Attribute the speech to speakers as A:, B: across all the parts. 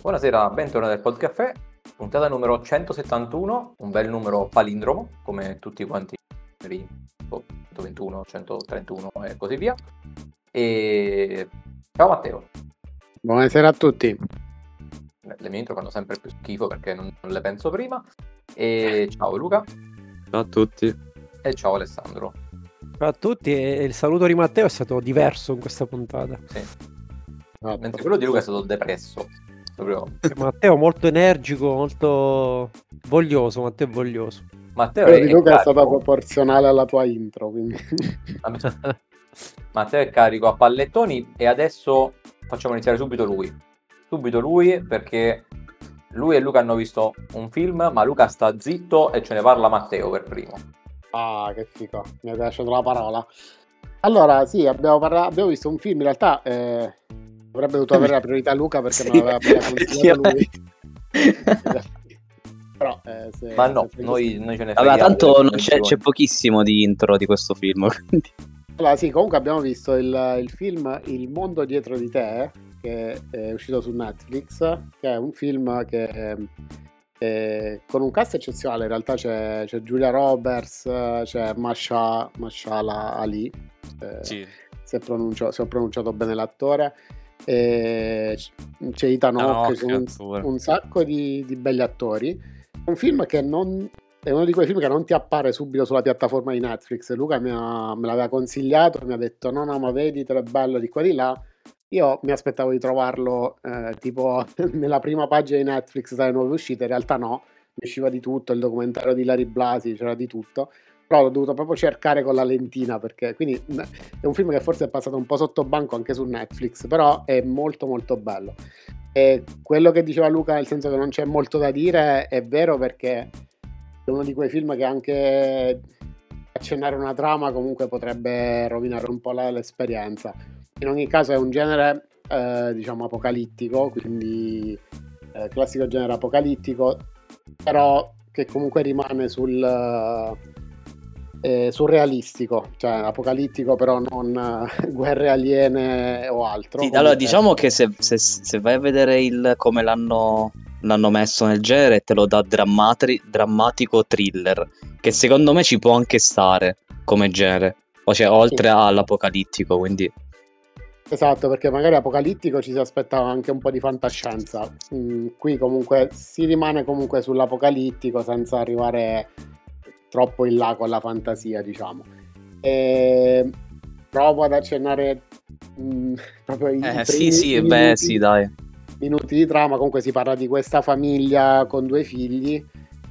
A: Buonasera, bentornati al Podcaffè, puntata numero 171, un bel numero palindromo, come tutti quanti i 121, 131 e così via. E ciao Matteo.
B: Buonasera a tutti.
A: Le mie intro fanno sempre più schifo perché non, non le penso prima. E ciao Luca.
C: Ciao a tutti.
A: E ciao Alessandro.
D: Ciao a tutti e il saluto di Matteo è stato diverso in questa puntata.
A: Sì. Mentre quello di Luca è stato depresso. Proprio...
D: Matteo molto energico, molto voglioso, Matteo è voglioso.
B: Matteo quello è di Luca è, è stato proporzionale alla tua intro, quindi...
A: Matteo è carico a pallettoni e adesso facciamo iniziare subito lui. Subito lui perché lui e Luca hanno visto un film, ma Luca sta zitto e ce ne parla Matteo per primo.
B: Ah, che figo, mi ha lasciato la parola. Allora, sì, abbiamo, parla- abbiamo visto un film, in realtà eh, avrebbe dovuto avere la priorità Luca perché sì. non aveva appena consigliato lui.
A: Però, eh, se, ma no, noi, noi, ce ne
C: Vabbè, tanto c'è, c'è, pochissimo di intro di questo film. Quindi.
B: Allora, sì, comunque abbiamo visto il, il, film Il mondo dietro di te, che è uscito su Netflix, che è un film che eh, con un cast eccezionale. In realtà c'è, c'è Giulia Roberts, c'è Masha, Mashala Ali. Eh, sì. se, pronuncio, se ho pronunciato bene l'attore. E c'è Ethan Hawke, no, un, un, sacco di, di belli attori. Un film che non è uno di quei film che non ti appare subito sulla piattaforma di Netflix. Luca mi ha, me l'aveva consigliato, mi ha detto no, no, ma veditelo, è bello di qua di là. Io mi aspettavo di trovarlo eh, tipo nella prima pagina di Netflix dalle nuove uscite, in realtà no, mi usciva di tutto, il documentario di Larry Blasi, c'era di tutto, però l'ho dovuto proprio cercare con la lentina perché quindi è un film che forse è passato un po' sotto banco anche su Netflix, però è molto molto bello. E quello che diceva Luca, nel senso che non c'è molto da dire, è vero perché è uno di quei film che anche accennare una trama comunque potrebbe rovinare un po' l'esperienza. In ogni caso è un genere eh, diciamo apocalittico, quindi eh, classico genere apocalittico, però che comunque rimane sul eh, surrealistico, cioè apocalittico però non eh, guerre aliene o altro.
C: Sì, allora diciamo che se, se, se vai a vedere il, come l'hanno l'hanno messo nel genere te lo dà drammati- drammatico thriller, che secondo me ci può anche stare come genere, o cioè oltre sì. all'apocalittico, quindi...
B: Esatto, perché magari apocalittico ci si aspettava anche un po' di fantascienza. Mm, qui comunque si rimane comunque sull'apocalittico senza arrivare troppo in là con la fantasia, diciamo. E provo ad accennare mh, mm, proprio i
C: eh, sì, sì, beh, sì, dai.
B: minuti di trama, comunque si parla di questa famiglia con due figli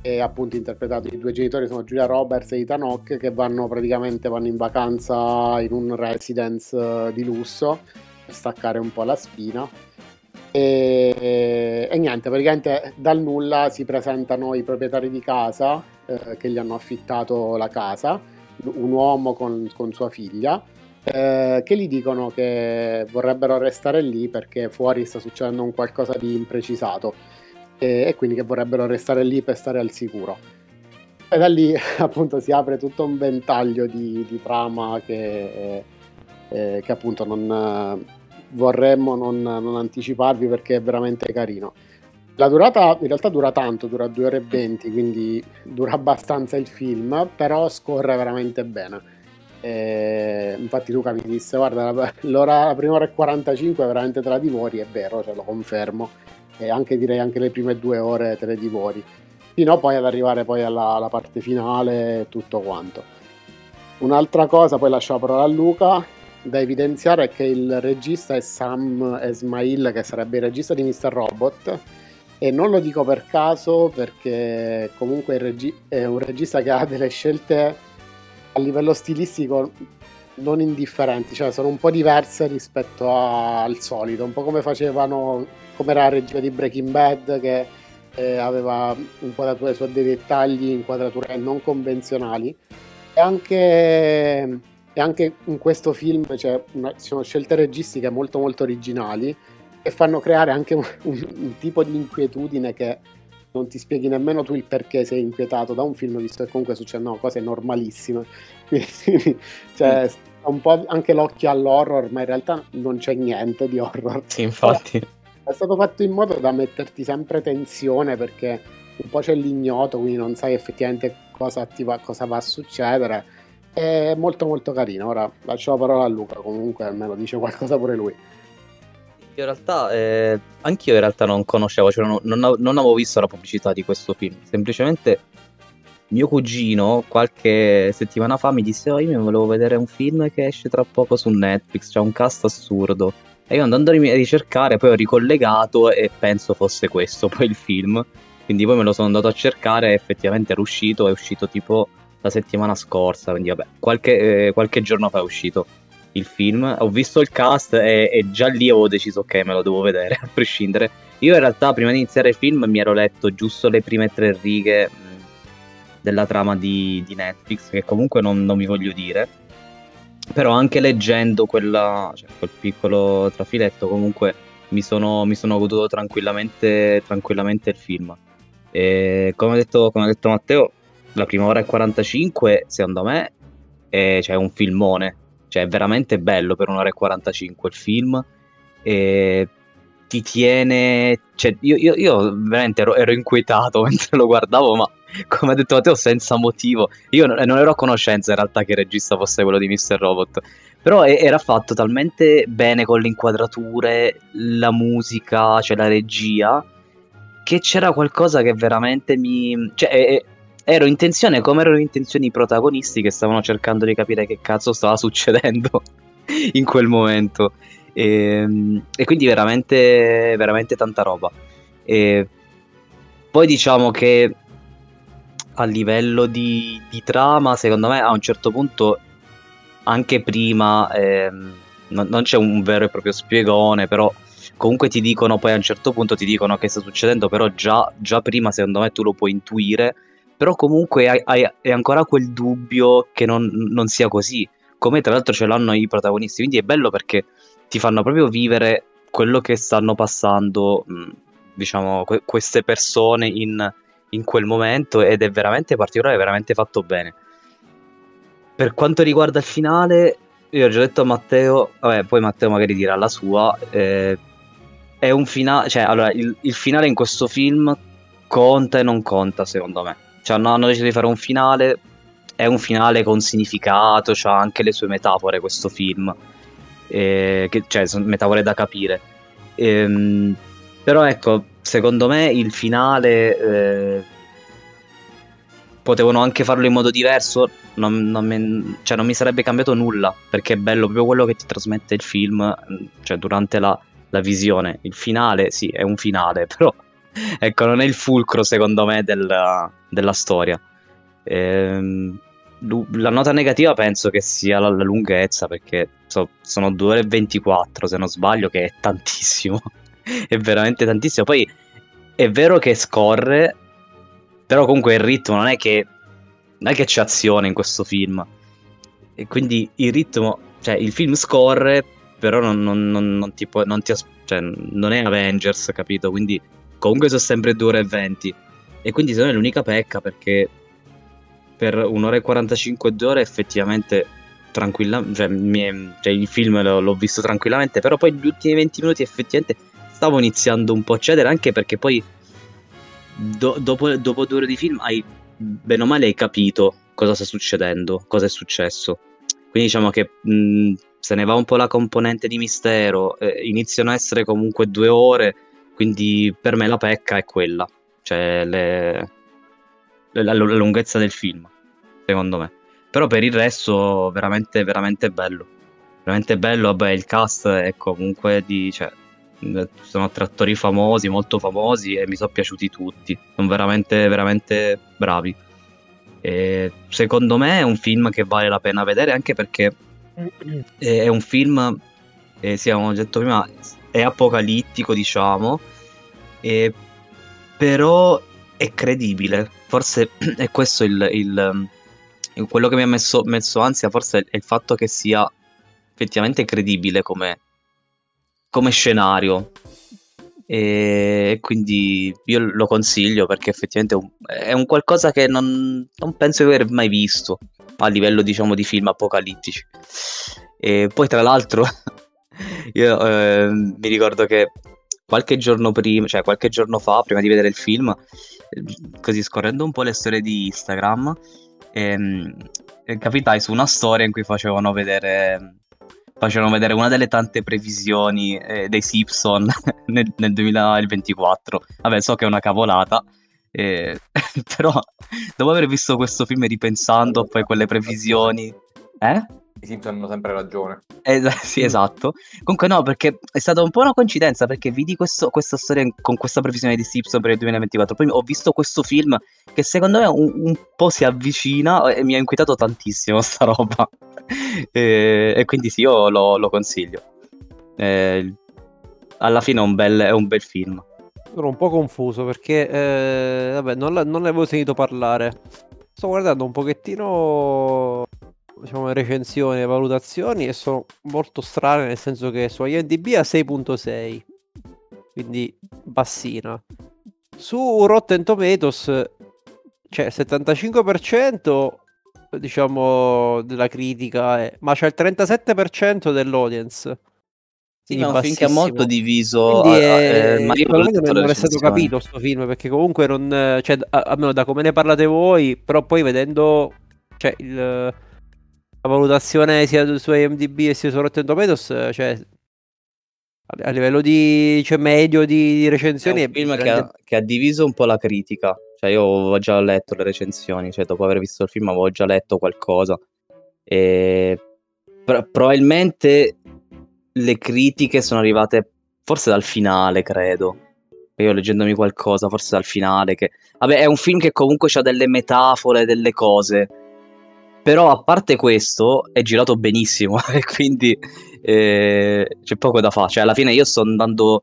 B: e appunto interpretato i due genitori sono Giulia Roberts e Ethan Hawke che vanno praticamente vanno in vacanza in un residence eh, di lusso per staccare un po' la spina. E, e niente praticamente dal nulla si presentano i proprietari di casa eh, che gli hanno affittato la casa un uomo con, con sua figlia eh, che gli dicono che vorrebbero restare lì perché fuori sta succedendo un qualcosa di imprecisato e, e quindi che vorrebbero restare lì per stare al sicuro. E da lì appunto si apre tutto un ventaglio di, di trama che, eh, che, appunto non vorremmo non, non, anticiparvi perché è veramente carino. La durata in realtà dura tanto, dura 2 ore e 20, quindi dura abbastanza il film, però scorre veramente bene. E infatti Luca mi disse guarda l'ora, la prima ora e 45 veramente te la divori è vero ce lo confermo. E anche direi anche le prime due ore te le divori fino poi ad arrivare poi alla, alla parte finale e tutto quanto. Un'altra cosa poi lascio la parola a Luca da evidenziare è che il regista è Sam Esmail che sarebbe il regista di Mr. Robot e non lo dico per caso perché comunque è un regista che ha delle scelte a livello stilistico non indifferenti, cioè sono un po' diverse rispetto a, al solito, un po' come facevano, come era la regia di Breaking Bad che eh, aveva inquadrature su dei dettagli, inquadrature non convenzionali. E anche, e anche in questo film ci sono scelte registiche molto molto originali e fanno creare anche un, un, tipo di inquietudine che non ti spieghi nemmeno tu il perché sei inquietato da un film, visto che comunque succedono cose normalissime. Quindi, cioè, mm. un po' anche l'occhio all'horror, ma in realtà non c'è niente di horror.
C: Sì, infatti.
B: è stato fatto in modo da metterti sempre tensione perché un po' c'è l'ignoto, quindi non sai effettivamente cosa, va, cosa va a succedere. È molto molto carino. Ora lascio la parola a Luca, comunque almeno dice qualcosa pure lui.
C: In realtà, eh, anch'io in realtà non conoscevo, cioè non, non, non, avevo visto la pubblicità di questo film. Semplicemente mio cugino qualche settimana fa mi disse: Oh, io mi volevo vedere un film che esce tra poco su Netflix. C'è un cast assurdo. E io andando a ricercare, poi ho ricollegato e penso fosse questo poi il film. Quindi poi me lo sono andato a cercare e effettivamente era uscito, è uscito tipo la settimana scorsa, quindi vabbè, qualche, eh, qualche giorno fa è uscito il film. Ho visto il cast e, e, già lì avevo deciso ok, me lo devo vedere, a prescindere. Io in realtà prima di iniziare il film mi ero letto giusto le prime tre righe della trama di, di Netflix, che comunque non, non, mi voglio dire. Però anche leggendo quella, cioè, quel piccolo trafiletto, comunque mi sono, mi sono goduto tranquillamente, tranquillamente il film. E come ha detto, come ha detto Matteo, la prima ora e 45, secondo me, è cioè, un filmone. Cioè, è veramente bello per un'ora e 45 il film. E ti tiene. Cioè, io, io, io veramente ero, ero, inquietato mentre lo guardavo, ma come ha detto Matteo, senza motivo. Io non, non, ero a conoscenza in realtà che il regista fosse quello di Mr. Robot. Però era fatto talmente bene con le inquadrature, la musica, cioè la regia, che c'era qualcosa che veramente mi. Cioè, ero in tensione come erano in tensione i protagonisti che stavano cercando di capire che cazzo stava succedendo in quel momento. E, ehm, e quindi veramente, veramente tanta roba. E poi diciamo che a livello di, di, trama, secondo me a un certo punto, anche prima, ehm, non, non, c'è un vero e proprio spiegone, però comunque ti dicono, poi a un certo punto ti dicono che sta succedendo, però già, già prima secondo me tu lo puoi intuire, però comunque hai, hai, hai ancora quel dubbio che non, non sia così, come tra l'altro ce l'hanno i protagonisti, quindi è bello perché ti fanno proprio vivere quello che stanno passando, diciamo, que- queste persone in, in, quel momento ed è veramente particolare, veramente fatto bene. Per quanto riguarda il finale, io ho già detto a Matteo, vabbè, poi Matteo magari dirà la sua, eh, è un finale, cioè, allora, il, il, finale in questo film conta e non conta, secondo me. Cioè, hanno, hanno deciso di fare un finale, è un finale con significato, ha anche le sue metafore questo film eh, che, cioè sono metafore da capire. Ehm, però ecco, secondo me il finale eh, potevano anche farlo in modo diverso, non, non, mi, cioè non, mi, sarebbe cambiato nulla, perché è bello proprio quello che ti trasmette il film, cioè durante la, la visione. Il finale, sì, è un finale, però ecco, non è il fulcro secondo me della, della storia. Ehm, la nota negativa penso che sia la, la lunghezza, perché so, sono 2 ore e 24 se non sbaglio, che è tantissimo. è veramente tantissimo. Poi è vero che scorre, però comunque il ritmo non è che, non è che c'è azione in questo film. E quindi il ritmo, cioè il film scorre, però non, non, non, non ti può, non, ti, cioè, non è Avengers, capito? Quindi comunque sono sempre 2 ore e 20. E quindi secondo me è l'unica pecca perché per un'ora e 45 2 ore effettivamente tranquillamente, cioè, mi, cioè, il film l'ho, l'ho, visto tranquillamente, però poi gli ultimi 20 minuti effettivamente stavo iniziando un po' a cedere anche perché poi do, dopo, dopo due ore di film hai bene o male hai capito cosa sta succedendo, cosa è successo. Quindi diciamo che mh, se ne va un po' la componente di mistero, eh, iniziano a essere comunque due ore, quindi per me la pecca è quella, cioè le, la, la, lunghezza del film, secondo me. Però per il resto, veramente, veramente bello. Veramente bello, vabbè, il cast è comunque di... Cioè, sono tre attori famosi, molto famosi e mi sono piaciuti tutti. Sono veramente, veramente bravi. E secondo me è un film che vale la pena vedere anche perché è un film, eh, sì, abbiamo detto prima, è apocalittico, diciamo, e però è credibile. Forse è questo il, il, il quello che mi ha messo, messo, ansia, forse è il fatto che sia effettivamente credibile come, come scenario. E quindi io lo consiglio perché effettivamente è un, è un qualcosa che non, non, penso di aver mai visto a livello diciamo di film apocalittici. E poi tra l'altro io eh, mi ricordo che qualche giorno prima, cioè qualche giorno fa, prima di vedere il film, eh, così scorrendo un po' le storie di Instagram, ehm, eh, capitai su una storia in cui facevano vedere facevano vedere una delle tante previsioni eh, dei Simpson nel, nel 2024. Vabbè, so che è una cavolata, eh, però dopo aver visto questo film ripensando poi quelle previsioni... Eh?
A: I Simpson hanno sempre ragione.
C: Eh, sì, esatto. Comunque no, perché è stata un po' una coincidenza, perché vidi questo, questa storia con questa previsione di Simpson per il 2024, poi ho visto questo film che secondo me un, un po' si avvicina e mi ha inquietato tantissimo sta roba. e, e, quindi sì, io lo, lo consiglio. Eh, alla fine è un bel, è un bel film.
D: Sono un po' confuso perché, eh, vabbè, non, non ne avevo sentito parlare. Sto guardando un pochettino diciamo, recensioni e valutazioni e sono molto strane nel senso che su IMDb a 6.6 quindi bassina. Su Rotten Tomatoes c'è il 75% diciamo della critica è, ma c'è il 37% dell'audience.
C: Sì, ma un film che è molto diviso
D: Quindi è... eh, ma io non, non è stato capito questo film perché comunque non cioè, almeno da come ne parlate voi però poi vedendo cioè il la valutazione sia su IMDb e sia su Rotten Tomatoes, cioè a livello di cioè, medio di, recensioni
C: è un film che, ha, che, ha, diviso un po' la critica. Cioè io avevo già letto le recensioni cioè dopo aver visto il film avevo già letto qualcosa. E pro- probabilmente le critiche sono arrivate forse dal finale credo. Io leggendomi qualcosa forse dal finale che vabbè è un film che comunque ha delle metafore delle cose però a parte questo è girato benissimo e quindi eh, c'è poco da fare. Cioè alla fine io sto andando,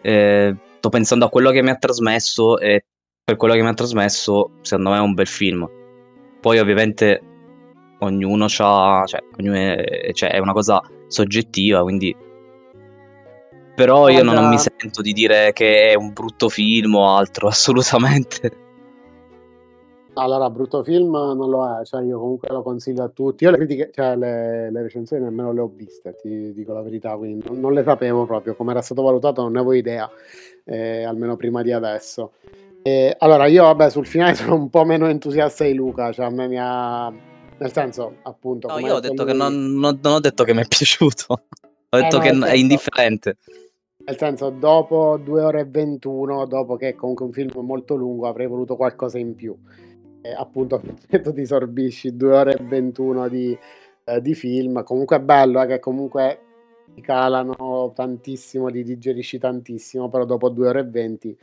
C: eh, sto pensando a quello che mi ha trasmesso e per quello che mi ha trasmesso secondo me è un bel film. Poi ovviamente ognuno ha, cioè, ognuno è, cioè, è una cosa soggettiva, quindi però io non, non, mi sento di dire che è un brutto film o altro, assolutamente.
B: Allora, brutto film non lo è, cioè io comunque lo consiglio a tutti. Io le critiche, cioè le, le recensioni nemmeno le ho viste, ti dico la verità, quindi non, non le sapevo proprio, come era stato valutato non ne avevo idea, eh, almeno prima di adesso. E, allora, io vabbè sul finale sono un po' meno entusiasta di Luca, cioè a me mi ha... nel senso, appunto...
C: No, io ho detto lui... che non, non, non, ho detto che mi è piaciuto, ho detto eh, no, che senso, è indifferente.
B: Nel senso, dopo 2 ore e 21, dopo che è comunque un film molto lungo, avrei voluto qualcosa in più eh, appunto ti sorbisci 2 ore e 21 di, eh, di film comunque è bello eh, che comunque ti calano tantissimo li digerisci tantissimo però dopo 2 ore e 20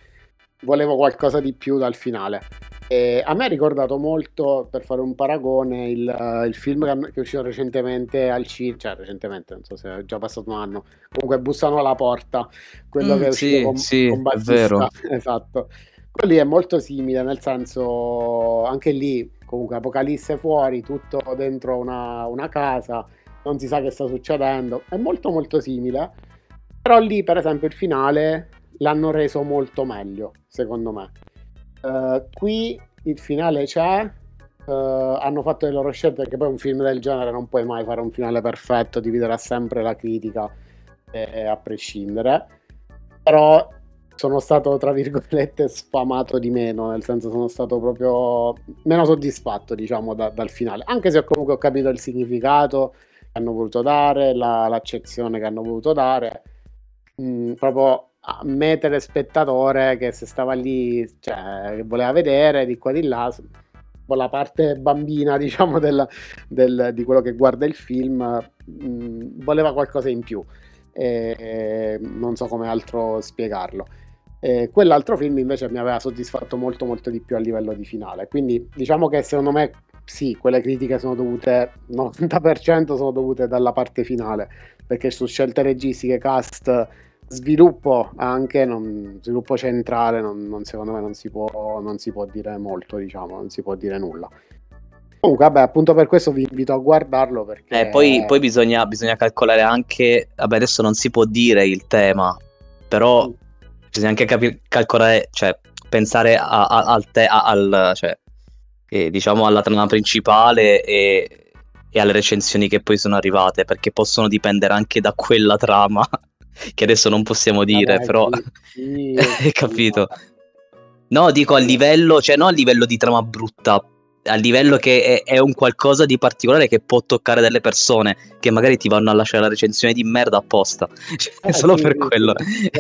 B: volevo qualcosa di più dal finale e a me ha ricordato molto per fare un paragone il, uh, il film che, è uscito recentemente al cinema cioè recentemente non so se è già passato un anno comunque bussano alla porta quello mm, che è uscito
C: sì, con, sì, con Battista è vero.
B: esatto lì è molto simile, nel senso, anche lì, comunque, Apocalisse fuori, tutto dentro una, una casa, non si sa che sta succedendo, è molto molto simile, però lì, per esempio, il finale l'hanno reso molto meglio, secondo me. Uh, qui il finale c'è, uh, hanno fatto le loro scelte, perché poi un film del genere non puoi mai fare un finale perfetto, dividerà sempre la critica, eh, a prescindere. Però sono stato, tra virgolette, sfamato di meno, nel senso sono stato proprio meno soddisfatto, diciamo, da, dal finale, anche se comunque ho capito il significato che hanno voluto dare, la, l'accezione che hanno voluto dare, mh, mm, proprio a me telespettatore che se stava lì, cioè, voleva vedere di qua di là, la parte bambina, diciamo, del, del, di quello che guarda il film, mh, mm, voleva qualcosa in più. E non so come altro spiegarlo. Eh, quell'altro film invece mi aveva soddisfatto molto molto di più a livello di finale. Quindi diciamo che secondo me sì, quelle critiche sono dovute, 90% sono dovute dalla parte finale, perché su scelte registiche, cast, sviluppo anche, non, sviluppo centrale, non, non, secondo me non si, può, non si può dire molto, diciamo, non si può dire nulla. Comunque, vabbè, appunto per questo vi invito a guardarlo perché...
C: Eh, poi, poi bisogna, bisogna, calcolare anche, vabbè adesso non si può dire il tema, però bisogna anche capi- calcolare, cioè pensare a, a, al, te- a, al cioè, eh, diciamo alla trama principale e, e, alle recensioni che poi sono arrivate, perché possono dipendere anche da quella trama che adesso non possiamo dire,
B: Vabbè,
C: però
B: sì, sì,
C: capito? No, dico a livello, cioè non a livello di trama brutta, a livello che è, è un qualcosa di particolare che può toccare delle persone che magari ti vanno a lasciare la recensione di merda apposta, Cioè,
B: Eh,
C: solo
B: sì,
C: per
B: sì,
C: quello.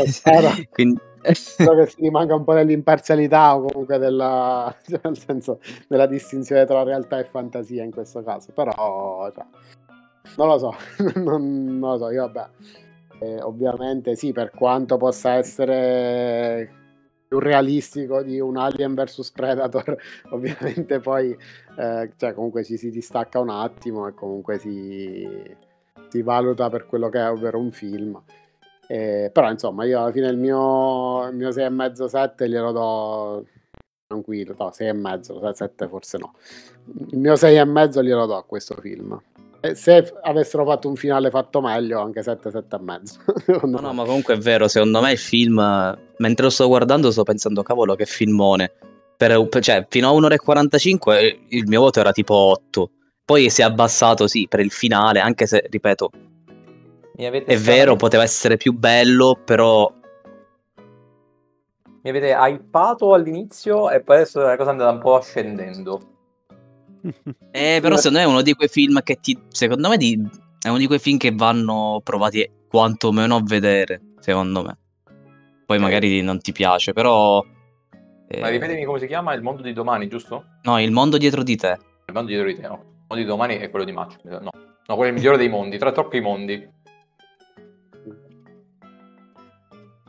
B: sì.
C: Quindi...
B: Spero che si rimanga un po' nell'imparzialità o comunque della, cioè, nel senso della distinzione tra realtà e fantasia in questo caso, però cioè, non lo so, non, non lo so, io vabbè, eh, ovviamente sì, per quanto possa essere più realistico di un Alien vs Predator, ovviamente poi eh, cioè, comunque ci si distacca un attimo e comunque si, si valuta per quello che è, ovvero un film. Eh, però insomma io alla fine il mio, il mio 6,5-7 glielo do tranquillo, no 6,5, 7 forse no. Il mio 6,5 glielo do a questo film. E se avessero fatto un finale fatto meglio, anche 7, 7,5.
C: No, no, ma comunque è vero, secondo me il film, mentre lo sto guardando sto pensando, cavolo, che filmone. Per, cioè, fino a 1 ora e 45 eh, il mio voto era tipo 8. Poi si è abbassato, sì, per il finale, anche se, ripeto, è vero, poteva essere più bello, però...
A: Mi avete hypato all'inizio e poi adesso la cosa è andata un po' scendendo.
C: Eh, però secondo me è uno di quei film che ti... Secondo me di- è uno di quei film che vanno provati quantomeno a vedere, secondo me. Poi magari non ti piace, però... eh,
A: Ma ripetemi come si chiama? Il mondo di domani, giusto?
C: No, il mondo dietro di te.
A: Il mondo dietro di te, no. Il mondo di domani è quello di Macio. No, no, quello è il migliore dei mondi, tra troppi mondi.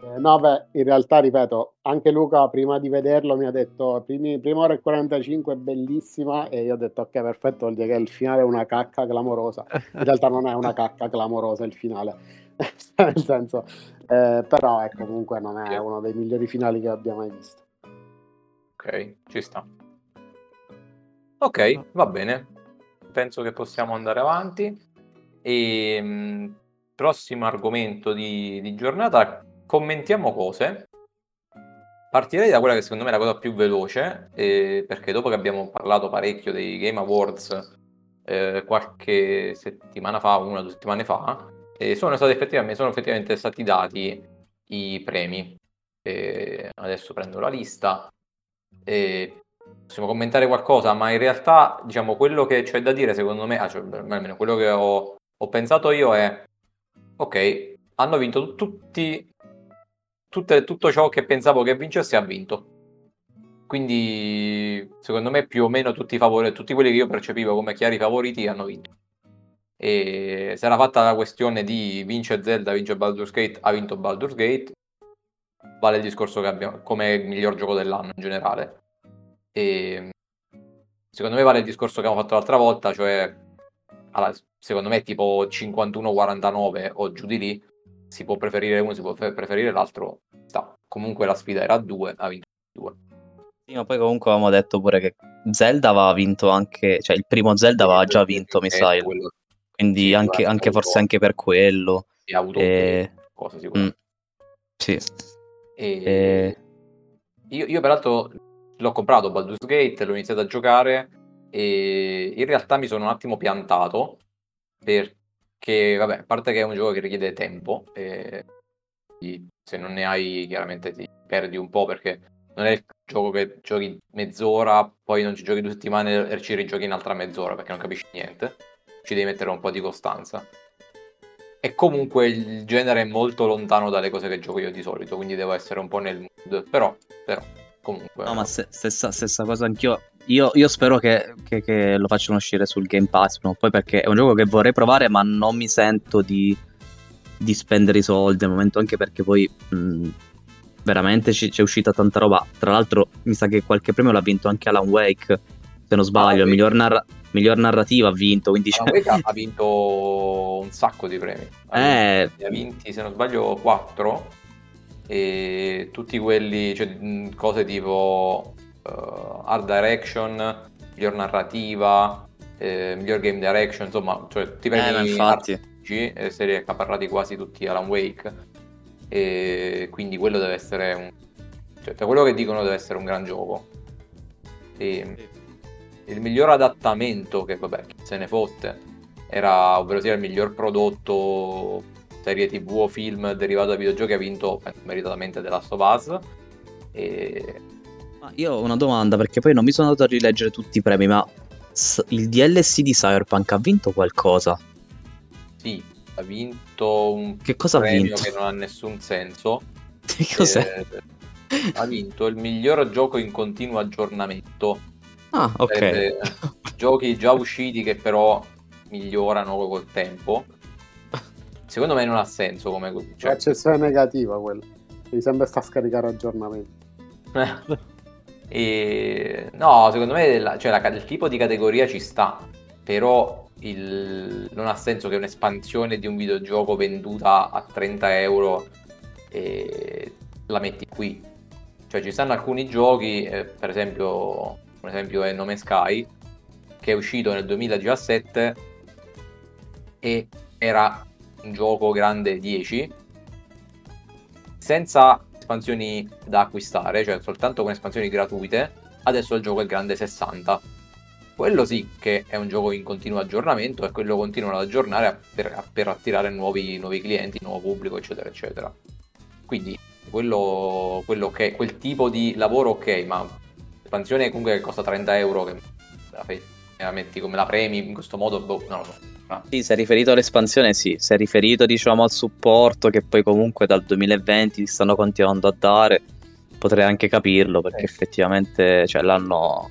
B: Eh, no, beh, in realtà, ripeto, anche Luca prima di vederlo mi ha detto primi, prima ora e 45 è bellissima e io ho detto ok, perfetto, vuol dire che il finale è una cacca clamorosa. In realtà non è una cacca clamorosa il finale, nel senso, eh, però ecco, comunque non è uno dei migliori finali che abbia mai visto.
A: Ok, ci sta. Ok, va bene. Penso che possiamo andare avanti. E mh, prossimo argomento di, di giornata, commentiamo cose. Partirei da quella che secondo me è la cosa più veloce, eh, perché dopo che abbiamo parlato parecchio dei Game Awards eh, qualche settimana fa, una o due settimane fa, eh, sono, stati effettivamente, sono effettivamente stati dati i premi. Adesso prendo la lista possiamo commentare qualcosa, ma in realtà, diciamo, quello che c'è da dire, secondo me, ah, cioè, almeno quello che ho, ho pensato io è, ok, hanno vinto tutti, tutte- tutto ciò che pensavo che vincesse ha vinto. Quindi, secondo me, più o meno tutti i favori, tutti quelli che io percepivo come chiari favoriti hanno vinto. E si era fatta la questione di vince Zelda, vince Baldur's Gate, ha vinto Baldur's Gate. Vale il discorso che abbiamo come miglior gioco dell'anno in generale. E secondo me vale il discorso che abbiamo fatto l'altra volta, cioè allora, secondo me tipo 51-49 o giù di lì si può preferire uno, si può fe- preferire l'altro. Sta. Comunque la sfida era a due, ha vinto due.
C: Sì, ma poi comunque avevamo detto pure che Zelda aveva vinto anche, cioè il primo Zelda aveva già vinto, mi sa,
A: Quello
C: quindi
A: sì,
C: anche, anche forse anche per quello.
A: sì, ha avuto
C: Eh,
A: cosa sicuramente.
C: Sì.
A: E-
C: Eh,
A: Io, io peraltro l'ho comprato Baldur's Gate, l'ho iniziato a giocare e in realtà mi sono un attimo piantato perché, vabbè, a parte che è un gioco che richiede tempo, e quindi se non ne hai chiaramente ti perdi un po' perché non è il gioco che giochi mezz'ora, poi non ci giochi due settimane e ci rigiochi un'altra mezz'ora perché non capisci niente, ci devi mettere un po' di costanza. E comunque il genere è molto lontano dalle cose che gioco io di solito, quindi devo essere un po' nel mood. Però, però, comunque.
C: no, ma se- stessa, stessa cosa anch'io. Io, io spero che, che- che lo facciano uscire sul Game Pass, prima o poi perché è un gioco che vorrei provare, ma non mi sento di, di spendere i soldi al momento, anche perché poi mh, veramente ci- c'è uscita tanta roba. Tra l'altro, mi sa che qualche premio l'ha vinto anche Alan Wake, se non sbaglio,
A: Ah,
C: miglior, narra- miglior narrativa ha vinto, quindi
A: Alan Wake ha- vinto un sacco di premi. Ha
C: Eh,
A: Ne ha vinti, se non sbaglio, 4. E tutti quelli, cioè mh, cose tipo eh, Art Direction, miglior narrativa, eh, miglior game direction, insomma, cioè tutti i
C: eh,
A: premi
C: infatti.
A: artistici, e serie accaparrati quasi tutti Alan Wake. E quindi quello deve essere un. Cioè, da quello che dicono deve essere un gran gioco. E il miglior adattamento, che vabbè, chi se ne fotte, era ovvero sia il miglior prodotto serie tv o film derivato da videogiochi ha vinto meritatamente The Last of Us. E...
C: Ma io ho una domanda perché poi non mi sono andato a rileggere tutti i premi, ma il DLC di Cyberpunk ha vinto qualcosa?
A: Sì, ha vinto un
C: Che cosa ha
A: premio
C: vinto?
A: che non ha nessun senso.
C: Che cos'è?
A: Eh, ha vinto il miglior gioco in continuo aggiornamento.
C: Ah, ok.
A: Sarebbe giochi già usciti che però migliorano col tempo. Secondo me non ha senso come...
B: Cioè,
A: Cioè,
B: accezione negativa quello. Mi sembra sta a scaricare aggiornamenti.
A: e... No, secondo me la- cioè, la- il tipo di categoria ci sta, però il- non ha senso che un'espansione di un videogioco venduta a 30 euro e la metti qui. Cioè ci stanno alcuni giochi, eh, per esempio, un esempio è No Man's Sky, che è uscito nel 2017 e era un gioco grande 10 senza espansioni da acquistare, cioè soltanto con espansioni gratuite, adesso il gioco è grande 60. Quello sì che è un gioco in continuo aggiornamento e quello continuano ad aggiornare per, per attirare nuovi, nuovi clienti, nuovo pubblico, eccetera, eccetera. Quindi quello, quello ok, quel tipo di lavoro ok, ma l'espansione comunque che costa 30 euro, che la, fai- la metti come la premi in questo modo, boh, non lo so. Ah,
C: Sì, se è riferito all'espansione, sì. Se è riferito, diciamo, al supporto che poi comunque dal 2020 stanno continuando a dare, potrei anche capirlo perché
A: Eh.
C: effettivamente cioè, l'hanno,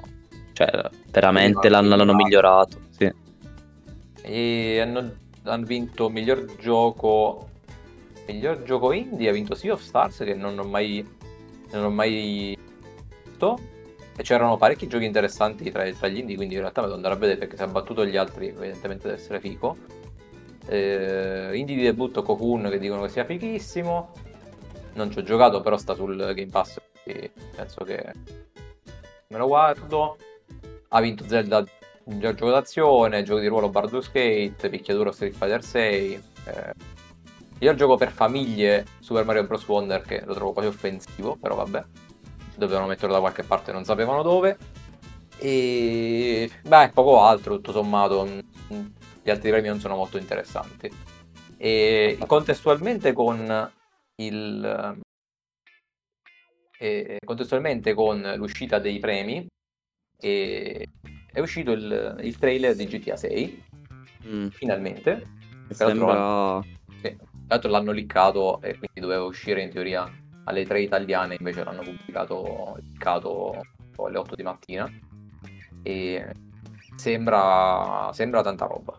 C: cioè, veramente l'hanno
A: l'hanno
C: migliorato. Sì.
A: E hanno, hanno vinto miglior gioco. Miglior gioco indie ha vinto Sea of Stars che non ho mai. Non ho mai visto. E c'erano parecchi giochi interessanti tra, tra gli indie, quindi in realtà me lo andrò a vedere perché se ha battuto gli altri, evidentemente deve essere figo. Eh, indie di debutto Cocoon che dicono che sia fighissimo. Non ci ho giocato, però sta sul Game Pass, quindi penso che me lo guardo. Ha vinto Zelda miglior gioco d'azione, gioco di ruolo Baldur's Gate, picchiaduro Street Fighter 6. Eh, miglior gioco per famiglie Super Mario Bros. Wonder che lo trovo quasi offensivo, però vabbè. Dovevano metterlo da qualche parte, non sapevano dove. E beh, poco altro, tutto sommato. mm, Gli altri premi non sono molto interessanti. E contestualmente con il e contestualmente con l'uscita dei premi è uscito il, il trailer di GTA 6
C: Mm,
A: finalmente l'altro
C: sembra...
A: sì. L'altro l'hanno liccato e quindi doveva uscire in teoria alle 3 italiane, invece l'hanno pubblicato alle 8 di mattina. E sembra, sembra tanta roba.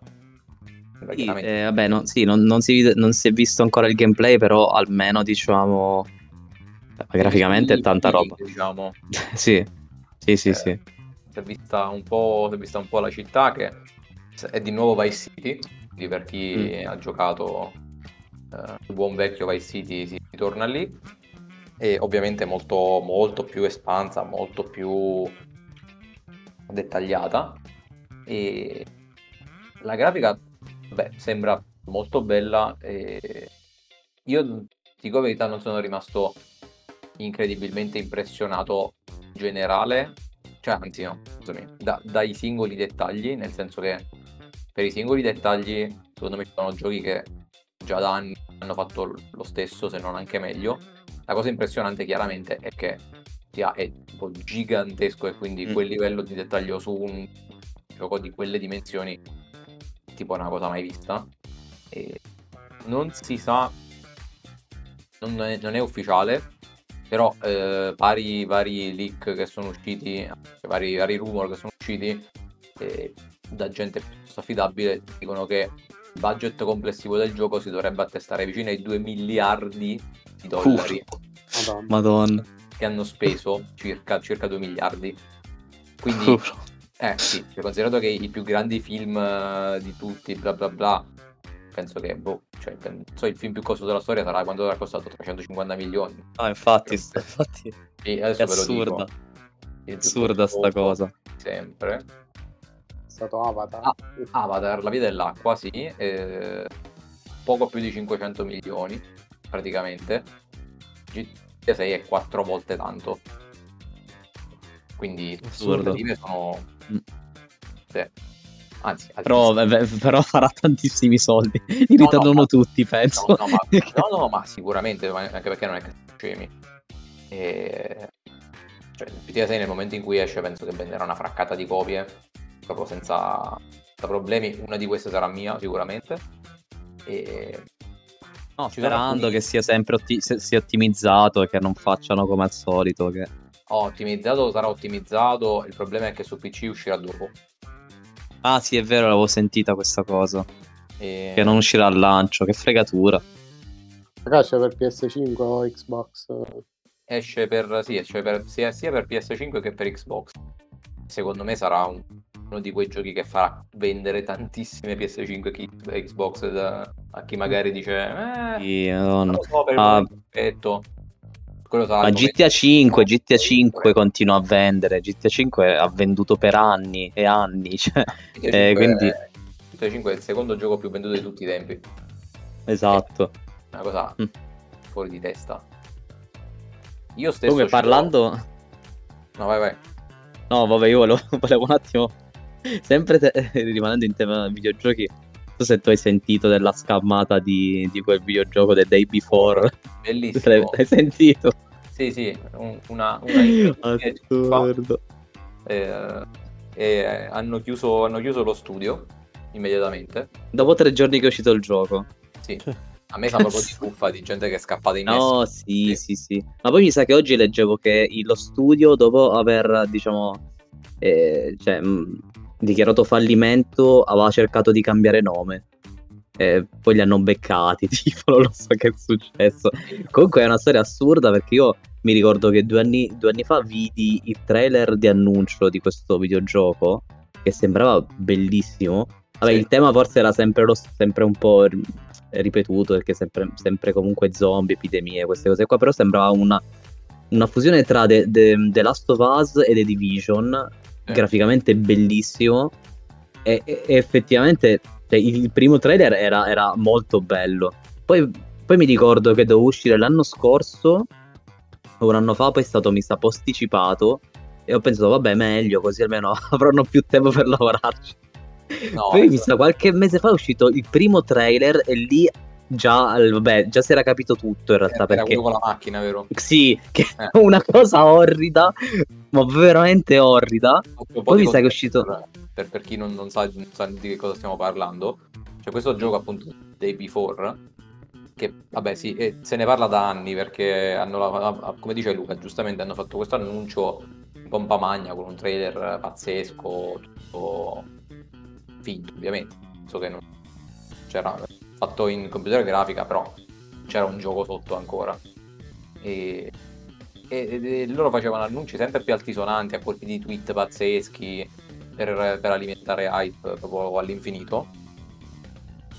C: Sì, eh, vabbè, no- sì, non, non si, non si è visto ancora il gameplay, però almeno diciamo graficamente è tanta roba.
A: Diciamo,
C: Sì, sì, sì,
A: Eh,
C: sì.
A: si è vista un po', si è vista un po' la città che è di nuovo Vice City, quindi per chi
C: Mm.
A: ha giocato eh, il buon vecchio Vice City si torna lì e ovviamente molto, molto più espansa, molto più dettagliata. E la grafica beh, sembra molto bella e io dico verità non sono rimasto incredibilmente impressionato in generale cioè anzi no scusami da- dai singoli dettagli nel senso che per i singoli dettagli secondo me ci sono giochi che già da anni hanno fatto lo stesso se non anche meglio la cosa impressionante chiaramente è che sia è tipo gigantesco e quindi
C: Mm.
A: quel livello di dettaglio su un gioco di quelle dimensioni è tipo una cosa mai vista e non si sa non è, non è ufficiale però eh, vari, vari leak che sono usciti vari, vari rumor che sono usciti eh, da gente piuttosto affidabile dicono che il budget complessivo del gioco si dovrebbe attestare vicino ai 2 miliardi di dollari
B: Madonna.
C: Madonna.
A: che hanno speso circa, circa 2 miliardi quindi eh sì, cioè, considerato che i più grandi film eh, di tutti, bla bla bla, penso che, boh, cioè, pen- so, il film più costoso della storia sarà quando avrà costato 350 milioni.
C: Ah, infatti, st- infatti
A: E
C: è
A: adesso ve lo dico.
C: assurda. Assurda sta cosa.
A: Sempre.
B: È stato Avatar.
A: Ah, Avatar, La via dell'acqua, sì, eh, poco più di 500 milioni, praticamente. GTA 6 è 4 volte tanto. Quindi le
C: Assurdo.
A: aspettative sono...
C: Mm.
A: sì. Anzi,
C: però,
A: altissimi.
C: però, farà tantissimi soldi. Li
A: No,
C: ritornano
A: no, ma-
C: tutti, penso.
A: No, no, ma, no, no, ma sicuramente, anche perché non è che scemi. E... Cioè, GTA 6 nel momento in cui esce penso che venderà una fraccata di copie, proprio senza, senza problemi. Una di queste sarà mia sicuramente. E...
C: No, sperando che sia sempre otti- se- sia ottimizzato e che non facciano come al solito. Che...
A: Ho ottimizzato, sarà ottimizzato, il problema è che su PC uscirà dopo.
C: Ah, sì, è vero, l'avevo sentita questa cosa.
A: E...
C: Che non uscirà al lancio, che fregatura.
B: Ragazzi, per PS5 o Xbox.
A: Esce per, sì, esce per, sia, sia per PS5 che per Xbox. Secondo me sarà un- uno di quei giochi che farà vendere tantissime PS5 e Xbox da- a chi magari dice eh,
C: Sì,
A: non lo so per il
C: Ah.
A: aspetto. Quello sarà
C: Ma GTA 5, GTA 5 continua a vendere. GTA 5 ha venduto per anni e anni. Cioè,
A: GTA
C: eh,
A: 5
C: quindi-
A: è- GTA 5 è il secondo gioco più venduto di tutti i tempi.
C: esatto.
A: Una cosa
C: Mm.
A: fuori di testa. Io stesso l'ho-
C: parlando.
A: No, vai, vai.
C: No, vabbè, io volevo, volevo un attimo. Sempre te- rimanendo in tema videogiochi. Non so se tu hai sentito della scammata di, di quel videogioco The Day Before.
A: Bellissimo.
C: l'hai sentito?
A: Sì, sì, un- una, una
C: Assurdo.
A: eh, e hanno chiuso, hanno chiuso lo studio immediatamente.
C: Dopo tre giorni che è uscito il gioco.
A: Sì. A me sa proprio di fuffa di gente che è scappata in
C: No,
A: Messico.
C: sì, sì, sì. Ma poi mi sa che oggi leggevo che lo studio, dopo aver, diciamo, eh, cioè, mh, dichiarato fallimento, aveva cercato di cambiare nome. E poi li hanno beccati, tipo, non lo so che è successo. Comunque è una storia assurda perché io mi ricordo che due anni, due anni fa vidi il trailer di annuncio di questo videogioco che sembrava bellissimo. Vabbè,
A: Sì.
C: il tema forse era sempre, lo, sempre un po' ri- ripetuto perché sempre, sempre comunque zombie, epidemie, queste cose qua, però sembrava una, una fusione tra The, The- The Last of Us e The Division. Graficamente bellissimo e, e- effettivamente cioè, il, primo trailer era, era molto bello. Poi, poi mi ricordo che doveva uscire l'anno scorso, un anno fa, poi è stato mi sa posticipato e ho pensato vabbè meglio così almeno avranno più tempo per lavorarci.
A: No,
C: Poi mi
A: esatto.
C: sa qualche mese fa è uscito il primo trailer e lì già, vabbè, già si era capito tutto in realtà
A: Era
C: perché
A: quello con la macchina, vero?
C: sì, che
A: Eh.
C: è una cosa orrida, ma veramente orrida.
A: Un po'
C: Poi mi sa che è uscito
A: Per, per- chi non, non sa, non sa di che cosa stiamo parlando, c'è questo gioco appunto Day Before, che vabbè sì, eh, se ne parla da anni perché hanno, la- come dice Luca, giustamente hanno fatto questo annuncio in pompa magna con un trailer pazzesco, tutto finto ovviamente, so che non c'era fatto in computer grafica, però c'era un gioco sotto ancora. E, e- e loro facevano annunci sempre più altisonanti a colpi di tweet pazzeschi per, per alimentare hype proprio all'infinito.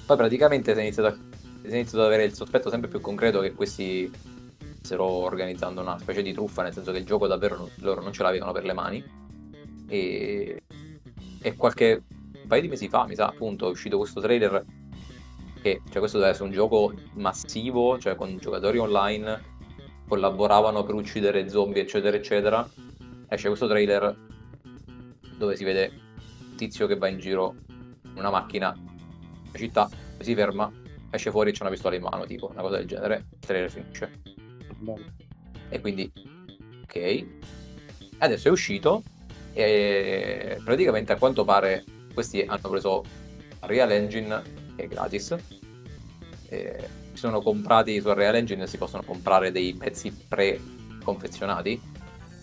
A: Poi praticamente si è, iniziato iniziato ad avere il sospetto sempre più concreto che questi stessero organizzando una specie di truffa, nel senso che il gioco davvero non- loro non ce l'avevano per le mani. E, e qualche paio di mesi fa, mi sa, appunto, è uscito questo trailer che, cioè questo deve essere un gioco massivo, cioè con giocatori online collaboravano per uccidere zombie, eccetera, eccetera. Esce questo trailer dove si vede un tizio che va in giro in una macchina, in città, si ferma, esce fuori e c'è una pistola in mano, tipo una cosa del genere. Il trailer finisce. E quindi, ok. Adesso è uscito e praticamente a quanto pare questi hanno preso Real Engine che è gratis. Si sono comprati su Real Engine si possono comprare dei pezzi pre-confezionati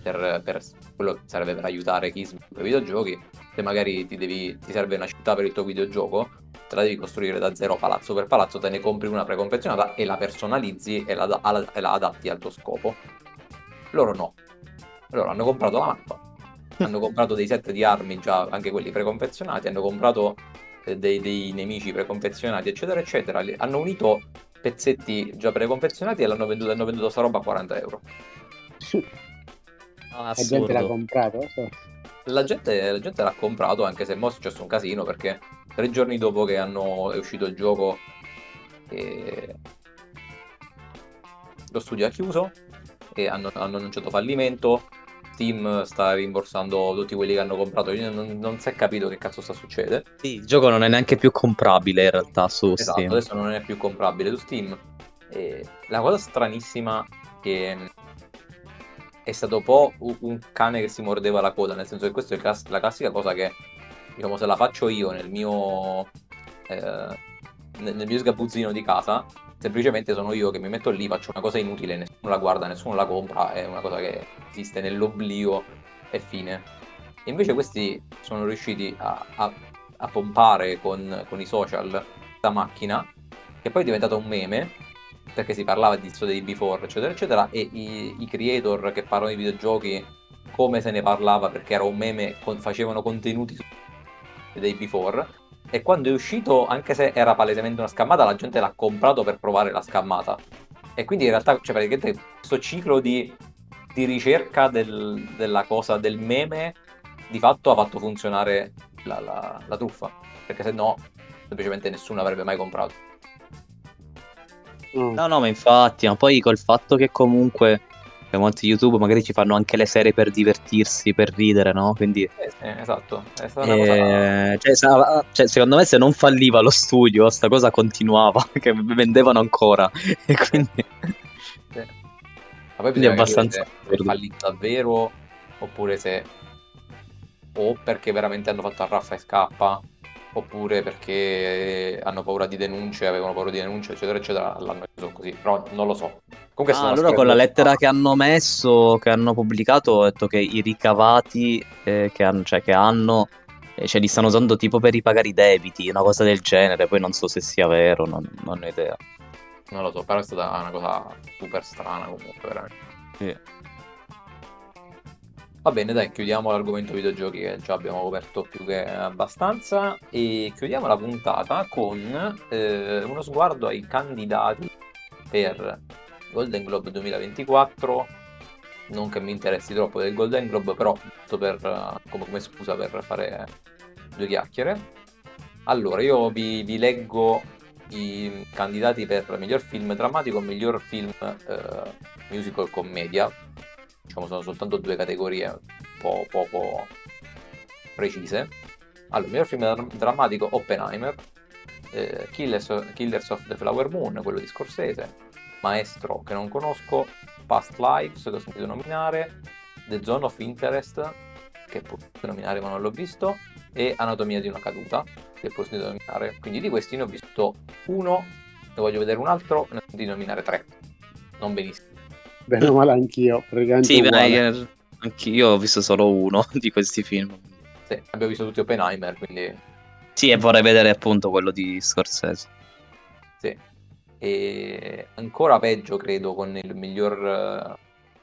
A: per, per quello che serve per aiutare chi sviluppa i videogiochi. Se magari ti, devi, ti serve una città per il tuo videogioco, te la devi costruire da zero palazzo per palazzo, te ne compri una preconfezionata e la personalizzi e la, alla- e la adatti al tuo scopo. Loro no. Loro hanno comprato la mappa, hanno comprato dei set di armi già, anche quelli preconfezionati, hanno comprato dei, dei nemici preconfezionati, eccetera, eccetera. Hanno unito pezzetti già preconfezionati e l'hanno venduto, hanno venduto sta roba a 40 euro.
C: Ah,
B: La gente l'ha comprato.
A: La gente, la gente l'ha comprato anche se mo è successo un casino perché tre giorni dopo che hanno, è uscito il gioco eh, lo studio ha chiuso e hanno, hanno annunciato fallimento Steam sta rimborsando tutti quelli che hanno comprato, quindi non, non si è capito che cazzo sta succedendo.
C: Sì, il gioco non è neanche più comprabile in realtà su
A: Esatto,
C: Steam.
A: adesso non è più comprabile su Steam. E la cosa stranissima che è stato un po' un cane che si mordeva la coda, nel senso che questa è class- la classica cosa che, diciamo, se la faccio io nel mio, eh, nel mio sgabuzzino di casa, semplicemente sono io che mi metto lì, faccio una cosa inutile, nessuno la guarda, nessuno la compra, è una cosa che esiste nell'oblio e fine. E invece questi sono riusciti a, a- a pompare con, con i social questa macchina, che poi è diventata un meme, perché si parlava di Day Before, eccetera, eccetera, e i, i creator che parlano di videogiochi come se ne parlava perché era un meme, con- facevano contenuti Day Before, e quando è uscito, anche se era palesemente una scammata, la gente l'ha comprato per provare la scammata. E quindi in realtà, cioè, praticamente questo ciclo di, di ricerca del- della cosa, del meme, di fatto ha fatto funzionare la, la- la truffa, perché se no semplicemente nessuno avrebbe mai comprato.
B: No.
C: No, no, ma infatti, ma poi col fatto che comunque molti YouTube magari ci fanno anche le serie per divertirsi, per ridere, no? Quindi,
A: Eh, sì, esatto, è stata una cosa...
C: eh, cioè, sa- cioè, secondo me se non falliva lo studio, sta cosa continuava, che vendevano ancora. E quindi...
A: sì. Ma poi
C: Quindi è abbastanza
A: se fallito davvero oppure se o perché veramente hanno fatto a raffa e scappa oppure perché hanno paura di denunce, avevano paura di denunce, eccetera, eccetera, l'hanno chiuso così, però non lo so. Comunque
C: Ah, allora con la lettera che hanno messo, che hanno pubblicato, ho detto che i ricavati eh, che hanno, cioè, che hanno eh, cioè, li stanno usando tipo per ripagare i debiti, una cosa del genere, poi non so se sia vero, non, non ho idea.
A: Non lo so, però è stata una cosa super strana comunque, veramente.
C: Sì.
A: Va bene, dai, chiudiamo l'argomento videogiochi che già abbiamo coperto più che abbastanza e chiudiamo la puntata con eh, uno sguardo ai candidati per Golden Globe 2024. Non che mi interessi troppo del Golden Globe, però per, eh, come, come scusa per fare due chiacchiere. Allora, io vi, vi leggo i candidati per miglior film drammatico, miglior film eh, musical commedia. Diciamo sono soltanto due categorie un po' poco precise. Allora, miglior film dra- drammatico Oppenheimer, eh, Killers, Killers of the Flower Moon, quello di Scorsese, Maestro che non conosco, Past Lives che ho sentito nominare, The Zone of Interest che sentito nominare ma non l'ho visto, e Anatomia di una caduta che ho sentito nominare. Quindi di questi ne ho visto uno, ne voglio vedere un altro, ne ho sentito nominare tre. Non benissimo.
B: Bene o male anch'io, praticamente
C: Sì, io- anch'io ho visto solo uno di questi film.
A: Sì, abbiamo visto tutti Oppenheimer, quindi
C: Sì, e vorrei vedere appunto quello di Scorsese.
A: sì. E ancora peggio credo con il miglior eh,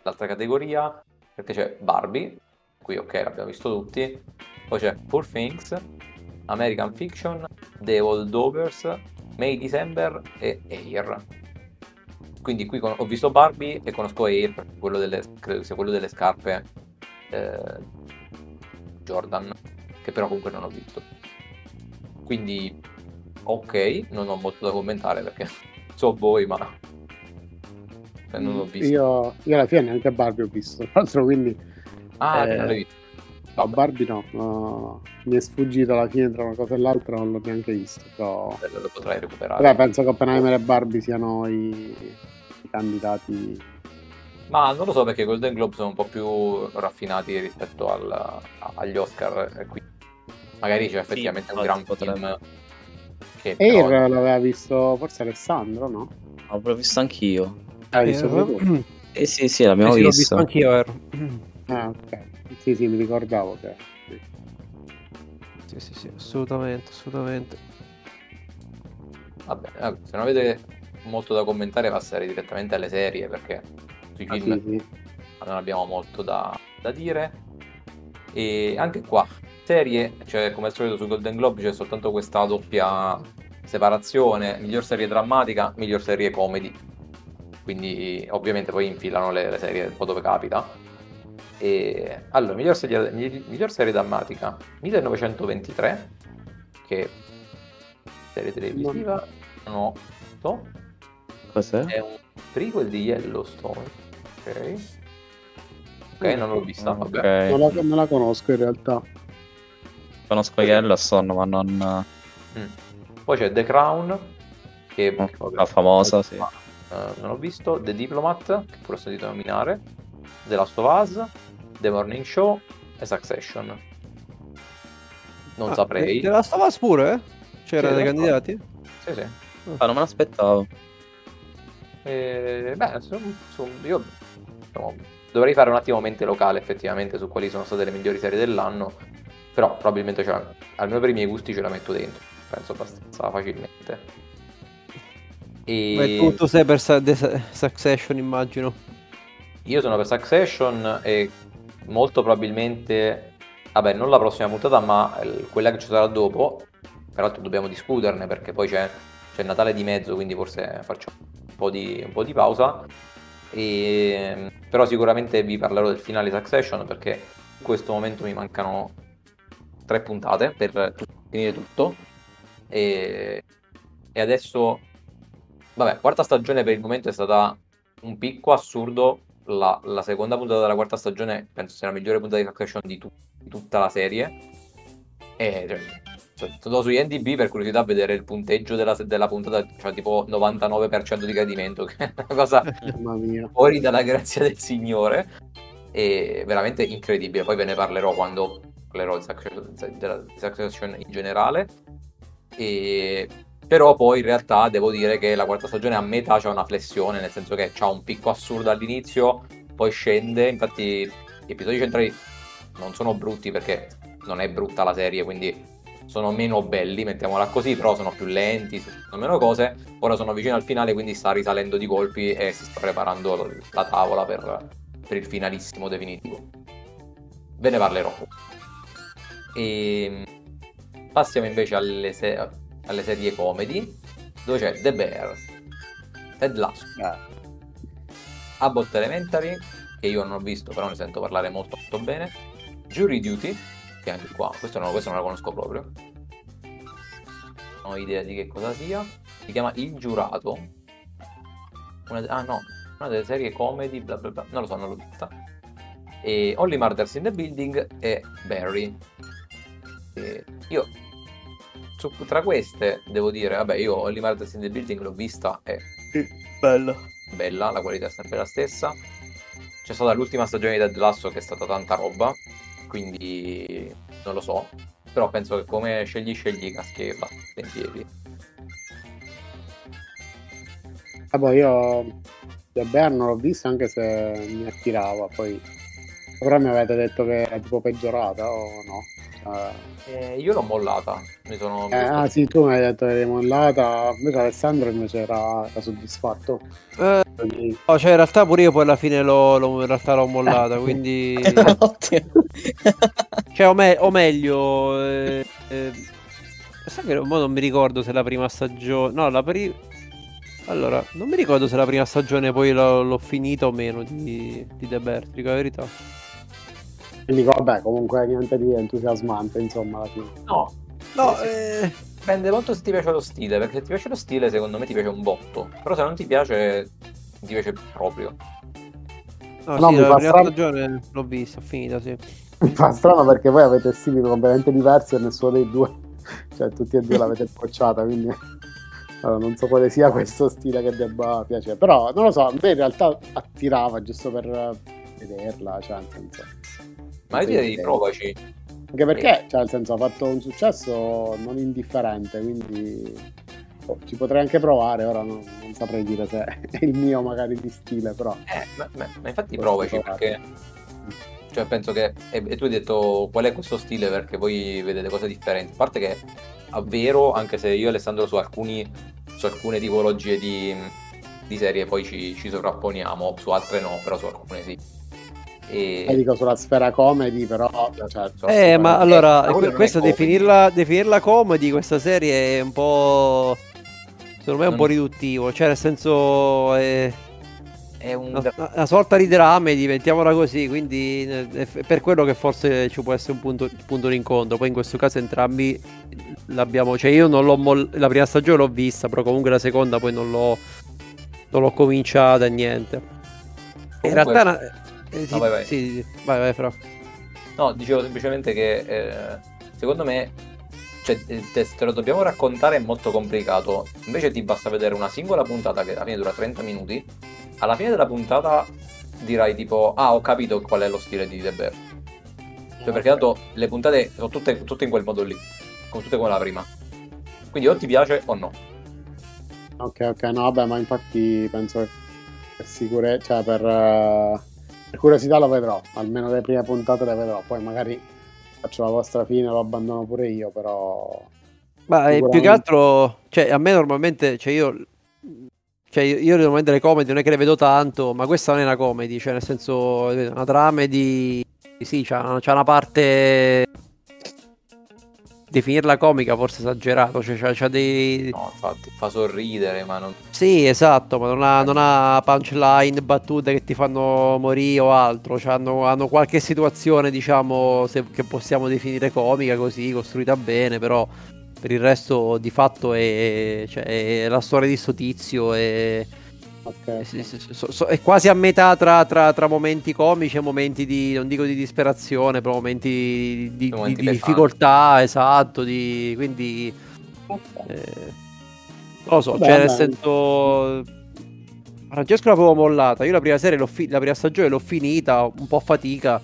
A: l'altra categoria, perché c'è Barbie, qui ok l'abbiamo visto tutti, poi c'è Poor Things, American Fiction, The Holdovers, May December e Air. Quindi qui con- ho visto Barbie e conosco Air, quello delle, credo sia quello delle scarpe eh, Jordan, che però comunque non ho visto. Quindi ok, non ho molto da commentare perché so voi, ma eh, non l'ho visto.
B: Io, io alla fine neanche Barbie ho visto, tra l'altro, quindi
A: Ah,
B: eh,
A: non l'hai visto.
B: No, Barbie no, no, mi è sfuggito alla fine tra una cosa e l'altra, non l'ho neanche visto. Però...
A: bello, lo potrai recuperare.
B: Vabbè, penso che Oppenheimer e Barbie siano i, i candidati.
A: Ma non lo so perché i Golden Globe sono un po' più raffinati rispetto al- agli Oscar. e qui magari c'è effettivamente un gran
C: potrebbe.
A: che
B: Air
A: però-
B: l'aveva visto forse Alessandro, no?
C: L'avrò visto anch'io.
B: L'hai visto pure tu?
C: Eh sì, sì, l'abbiamo
D: Sì, l'ho
C: visto.
D: visto anch'io, vero?
B: Ah, ok. Sì, sì, mi ricordavo che... sì.
D: Sì, sì, sì, assolutamente, assolutamente.
A: Vabbè, eh, se non avete molto da commentare passare direttamente alle serie perché sui
B: Ah,
A: film
B: sì, sì.
A: non abbiamo molto da, da dire. E anche qua, serie, cioè come al solito su Golden Globe c'è soltanto questa doppia separazione, miglior serie drammatica, miglior serie comedy. Quindi ovviamente poi infilano le, le serie un po' dove capita. E allora, miglior serie, mi- miglior serie drammatica 1923, che serie televisiva, no, no,
C: Cos'è?
A: è un prequel di Yellowstone. Ok. Ok, non l'ho vista, vabbè.
B: Non la, non la conosco in realtà.
C: Conosco Yellowstone, ma non
A: Mm. Poi c'è The Crown, che
C: la famosa, sì.
A: Eh, non ho visto, The Diplomat, che pure ho sentito nominare, The Last of Us, The Morning Show e Succession. Non
D: Ah,
A: saprei.
D: Te la stava pure? eh? C'erano
A: Sì,
D: dei candidati?
A: Sì, sì.
C: Ah, non me l'aspettavo.
A: Eh, beh, insomma, insomma, io diciamo, dovrei fare un attimo mente locale effettivamente su quali sono state le migliori serie dell'anno, però probabilmente cioè, almeno per i miei gusti ce la metto dentro, penso abbastanza facilmente. E...
D: Beh, tu, tu sei per The Succession, immagino.
A: Io sono per Succession e molto probabilmente, vabbè, non la prossima puntata, ma eh, quella che ci sarà dopo. Peraltro dobbiamo discuterne perché poi c'è, c'è Natale di mezzo, quindi forse facciamo un po' di, un po' di pausa. E, però sicuramente vi parlerò del finale Succession perché in questo momento mi mancano tre puntate per finire tutto. E, e adesso, vabbè, quarta stagione per il momento è stata un picco assurdo. La, la seconda puntata della quarta stagione penso sia la migliore puntata di Succession di, tu- di tutta la serie. E cioè, sono su IMDb per curiosità a vedere il punteggio della, della puntata, cioè tipo 99% di gradimento, che è una cosa fuori dalla grazia del Signore. E veramente incredibile. Poi ve ne parlerò quando parlerò di Succession- della Succession in generale. E però poi in realtà devo dire che la quarta stagione a metà c'è una flessione, nel senso che c'ha un picco assurdo all'inizio, poi scende, infatti gli episodi centrali non sono brutti perché non è brutta la serie, quindi sono meno belli, mettiamola così, però sono più lenti, sono meno cose. Ora sono vicino al finale, quindi sta risalendo di colpi e si sta preparando la tavola per, per il finalissimo definitivo. Ve ne parlerò. E passiamo invece alle, se- alle serie comedy, dove c'è The Bear, Ted Lasso, Abbott Elementary, che io non ho visto, però ne sento parlare molto, molto bene, Jury Duty, che anche qua, questo non, questo non la conosco proprio, non ho idea di che cosa sia, si chiama Il Giurato, una, ah no, una delle serie comedy, bla bla bla, non lo so, non l'ho vista, e Only Murders in the Building e Barry. E io su- tra queste devo dire, vabbè, io Only Murders in the Building l'ho vista, è
C: Bello.
A: bella, la qualità è sempre la stessa. C'è stata l'ultima stagione di Ted Lasso che è stata tanta roba, quindi non lo so. Però penso che come scegli scegli caschi abbastanza in piedi.
B: Ah, boh, io The Bear non l'ho visto anche se mi attirava, poi però mi avete detto che era tipo peggiorata o no? Cioè,
A: Eh, io l'ho mollata, mi sono... mi
B: eh,
A: sono-
B: ah sì, tu mi hai detto che l'hai mollata, invece Alessandro invece era, era soddisfatto.
D: Eh,
B: Quindi,
D: no, cioè in realtà pure io poi alla fine l'ho, l'ho- in realtà l'ho mollata, quindi...
C: Ottimo.
D: Cioè, o, me- o meglio... Eh, eh, sai che mo non mi ricordo se la prima stagione... No, la prima... Allora, non mi ricordo se la prima stagione poi l'ho, l'ho finita o meno di, di The Bear, dico la verità.
B: Quindi vabbè, comunque niente di entusiasmante, insomma, alla fine.
A: No,
D: No,
A: Sì, sì.
D: eh,
A: dipende molto se ti piace lo stile, perché se ti piace lo stile secondo me ti piace un botto. Però se non ti piace, ti piace proprio.
D: no,
B: No,
D: sì,
B: mi
D: la
B: fa
D: prima
B: strano-
D: stagione l'ho vista, ho finita, sì.
B: Mi fa strano perché voi avete stili completamente diversi e nessuno dei due, cioè tutti e due l'avete bocciata, quindi allora, non so quale sia questo stile che debba piacere, però non lo so, a me in realtà attirava giusto per eh, vederla, cioè nel senso...
A: Ma io direi provaci.
B: Anche perché, cioè nel senso, ha fatto un successo non indifferente, quindi ci potrei anche provare, ora non, non saprei dire se è il mio magari di stile, però...
A: Eh, ma, ma- ma infatti provaci
B: provare.
A: perché cioè, penso che e, e tu hai detto qual è questo stile perché voi vedete cose differenti. A parte che è vero, anche se io e Alessandro su alcuni su alcune tipologie di, di serie poi ci, ci sovrapponiamo, su altre no, però su alcune sì. E,
B: E dico sulla sfera comedy, però... Cioè,
A: sono
D: Eh, ma allora,
A: è
D: questa definirla, definirla comedy, questa serie è un po'... Secondo me è un
A: Non-
D: po' riduttivo, cioè nel senso è
A: è un
D: una, una sorta di dramedy, mettiamola così, quindi eh, per quello che forse ci può essere un punto, punto di incontro, poi in questo caso entrambi l'abbiamo, cioè io non l'ho moll- la prima stagione l'ho vista, però comunque la seconda poi non l'ho, non l'ho cominciata e niente. In
A: Comunque-
D: realtà è una- Eh, sì,
A: No, vai, vai.
D: Sì, vai, vai, Fra.
A: No, dicevo semplicemente che eh, secondo me cioè, eh, te, te lo dobbiamo raccontare è molto complicato. Invece ti basta vedere una singola puntata che alla fine dura 30 minuti. Alla fine della puntata dirai tipo, ah, ho capito qual è lo stile di The Bear. Cioè, perché tanto le puntate sono tutte, tutte in quel modo lì, come tutte come la prima. Quindi o ti piace o no.
B: Ok, ok, no, vabbè, ma infatti penso che per sicurezza, cioè per, eh, per curiosità lo vedrò, almeno le prime puntate le vedrò, poi magari faccio la vostra fine, lo abbandono pure io, però...
D: Ma eh, più che
B: Sicuramente.
D: altro, cioè, a me normalmente, cioè io, cioè, io, normalmente le comedy non è che le vedo tanto, ma questa non è una comedy, cioè nel senso, una dramedy, sì, c'ha una parte, definirla comica forse esagerato, cioè c'ha, c'ha dei...
A: No, infatti, fa sorridere, ma non...
D: Sì, esatto, ma non ha, non ha punchline, battute che ti fanno morire o altro, cioè hanno, hanno qualche situazione, diciamo, se- che possiamo definire comica così, costruita bene, però per il resto di fatto è, cioè, è la storia di sto tizio e
B: Ok,
D: sì, sì, sì, so- so- è quasi a metà tra, tra- tra momenti comici e momenti di, non dico di disperazione, però momenti di, di-
A: Momenti
D: di
A: pesanti.
D: difficoltà, esatto, di, quindi... Eh, non lo so,
B: Vabbè,
D: cioè nel senso Francesco l'avevo mollata, io la prima serie l'ho fi- la prima stagione l'ho finita, un po' a fatica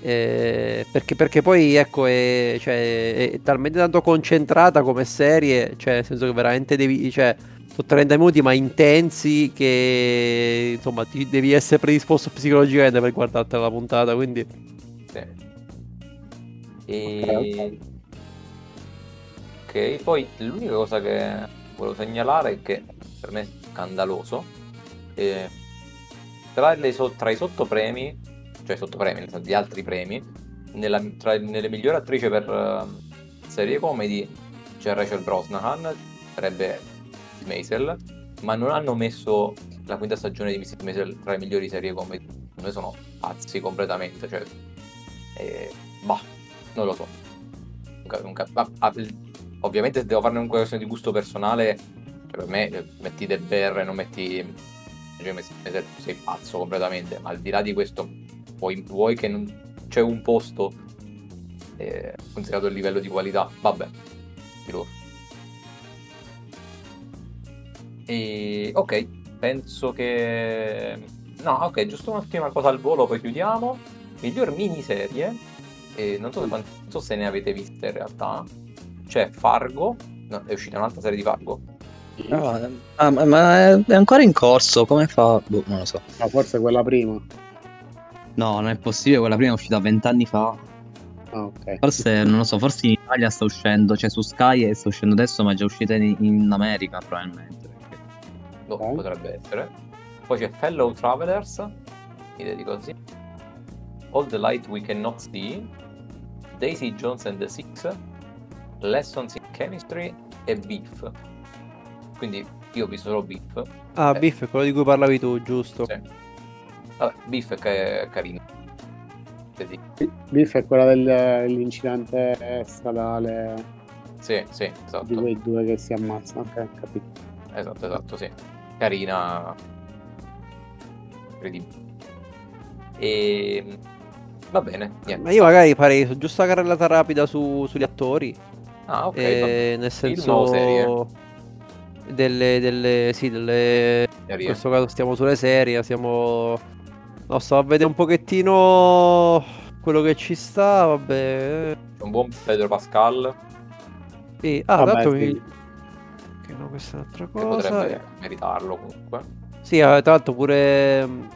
D: eh, perché, perché poi ecco è, cioè, è talmente tanto concentrata come serie, cioè nel senso che veramente devi, cioè sono 30 minuti ma intensi che insomma ti devi essere predisposto psicologicamente per guardarti la puntata, quindi
A: Sì. E... ok, poi l'unica cosa che volevo segnalare è che per me è scandaloso. eh, tra, le so- tra i sottopremi, cioè sottopremi, di altri premi, nella- tra- nelle migliori attrici per eh, serie comedy c'è Rachel Brosnahan, sarebbe Maisel, ma non hanno messo la quinta stagione di Miss Maisel tra le migliori serie comedy. Secondo me sono pazzi completamente, cioè eh, bah, non lo so. Non cap- ah, ah, ovviamente se devo farne una questione di gusto personale, cioè per me eh, metti The Bear e non metti cioè, Messi- sei pazzo completamente, ma al di là di questo vuoi, vuoi che non c'è un posto eh, considerato il livello di qualità, vabbè, di loro. E ok, penso che no, ok, giusto un'ultima cosa al volo, poi chiudiamo. Miglior miniserie, e non so, se, quant- non so se ne avete viste in realtà. C'è Fargo, no, è uscita un'altra serie di Fargo.
C: No, ah, ma- ma è ancora in corso, come fa? Boh, non lo so.
B: Ma forse quella prima.
C: No, non è possibile, quella prima è uscita vent'anni fa.
B: Ah, ok.
C: Forse, non lo so, forse in Italia sta uscendo, cioè su Sky e sta uscendo adesso, ma è già uscita in, in America probabilmente.
A: Boh,
B: Ok.
A: potrebbe essere. Poi c'è Fellow Travelers, idea di così. All the Light We Cannot See, Daisy Jones and the Six, Lessons in Chemistry e Beef. Quindi io ho visto solo Beef.
D: Ah,
A: Eh.
D: Biff è quello di cui parlavi tu, giusto?
A: Sì. Vabbè, Beef è ca- è carino. Vedi?
B: Biff è quella del- dell'incidente stradale
A: Sì, sì,
B: di
A: esatto.
B: quei due che si ammazzano. Ok, capito.
A: Esatto, esatto, sì. Carina. Incredibile. E... Va bene, niente.
D: Ma io magari farei giusto una carrellata rapida su- sugli attori.
A: Ah, ok.
D: eh, nel
A: Film
D: senso
A: o serie?
D: delle, delle sì, delle in
A: Serie.
D: questo caso stiamo sulle serie, siamo no, sto a vedere un pochettino quello che ci sta, vabbè.
A: Un buon Pedro Pascal
D: Sì, ah,
B: Vabbè,
D: tanto
B: sì.
D: mi no, questa è un'altra
A: che
D: cosa.
A: potrebbe meritarlo comunque.
D: Sì, eh, tra l'altro pure mh,